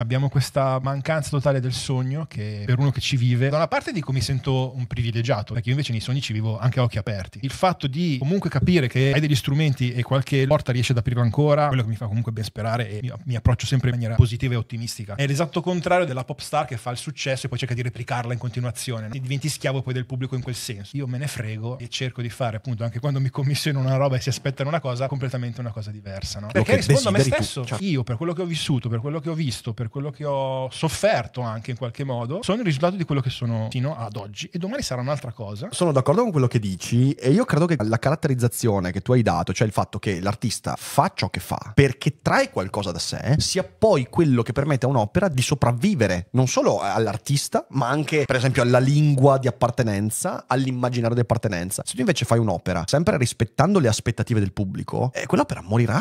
Abbiamo questa mancanza totale del sogno che per uno che ci vive, da una parte dico mi sento un privilegiato, perché io invece nei sogni ci vivo anche a occhi aperti. Il fatto di comunque capire che hai degli strumenti e qualche porta riesce ad aprirla ancora, quello che mi fa comunque ben sperare e mi, mi approccio sempre in maniera positiva e ottimistica. È l'esatto contrario della pop star che fa il successo e poi cerca di replicarla in continuazione. Ti diventi schiavo poi del pubblico in quel senso. Io me ne frego e cerco di fare appunto anche quando mi commissiono una roba e si aspettano una cosa, completamente una cosa diversa. No? Perché rispondo a me stesso. Cioè. Io per quello che ho vissuto, per quello che ho visto, per quello che ho sofferto anche in qualche modo, sono il risultato di quello che sono fino ad oggi e domani sarà un'altra cosa. Sono d'accordo con quello che dici e io credo che la caratterizzazione che tu hai dato, cioè il fatto che l'artista fa ciò che fa perché trae qualcosa da sé, sia poi quello che permette a un'opera di sopravvivere non solo all'artista, ma anche per esempio alla lingua di appartenenza, all'immaginario di appartenenza. Se tu invece fai un'opera sempre rispettando le aspettative del pubblico, eh, quell'opera morirà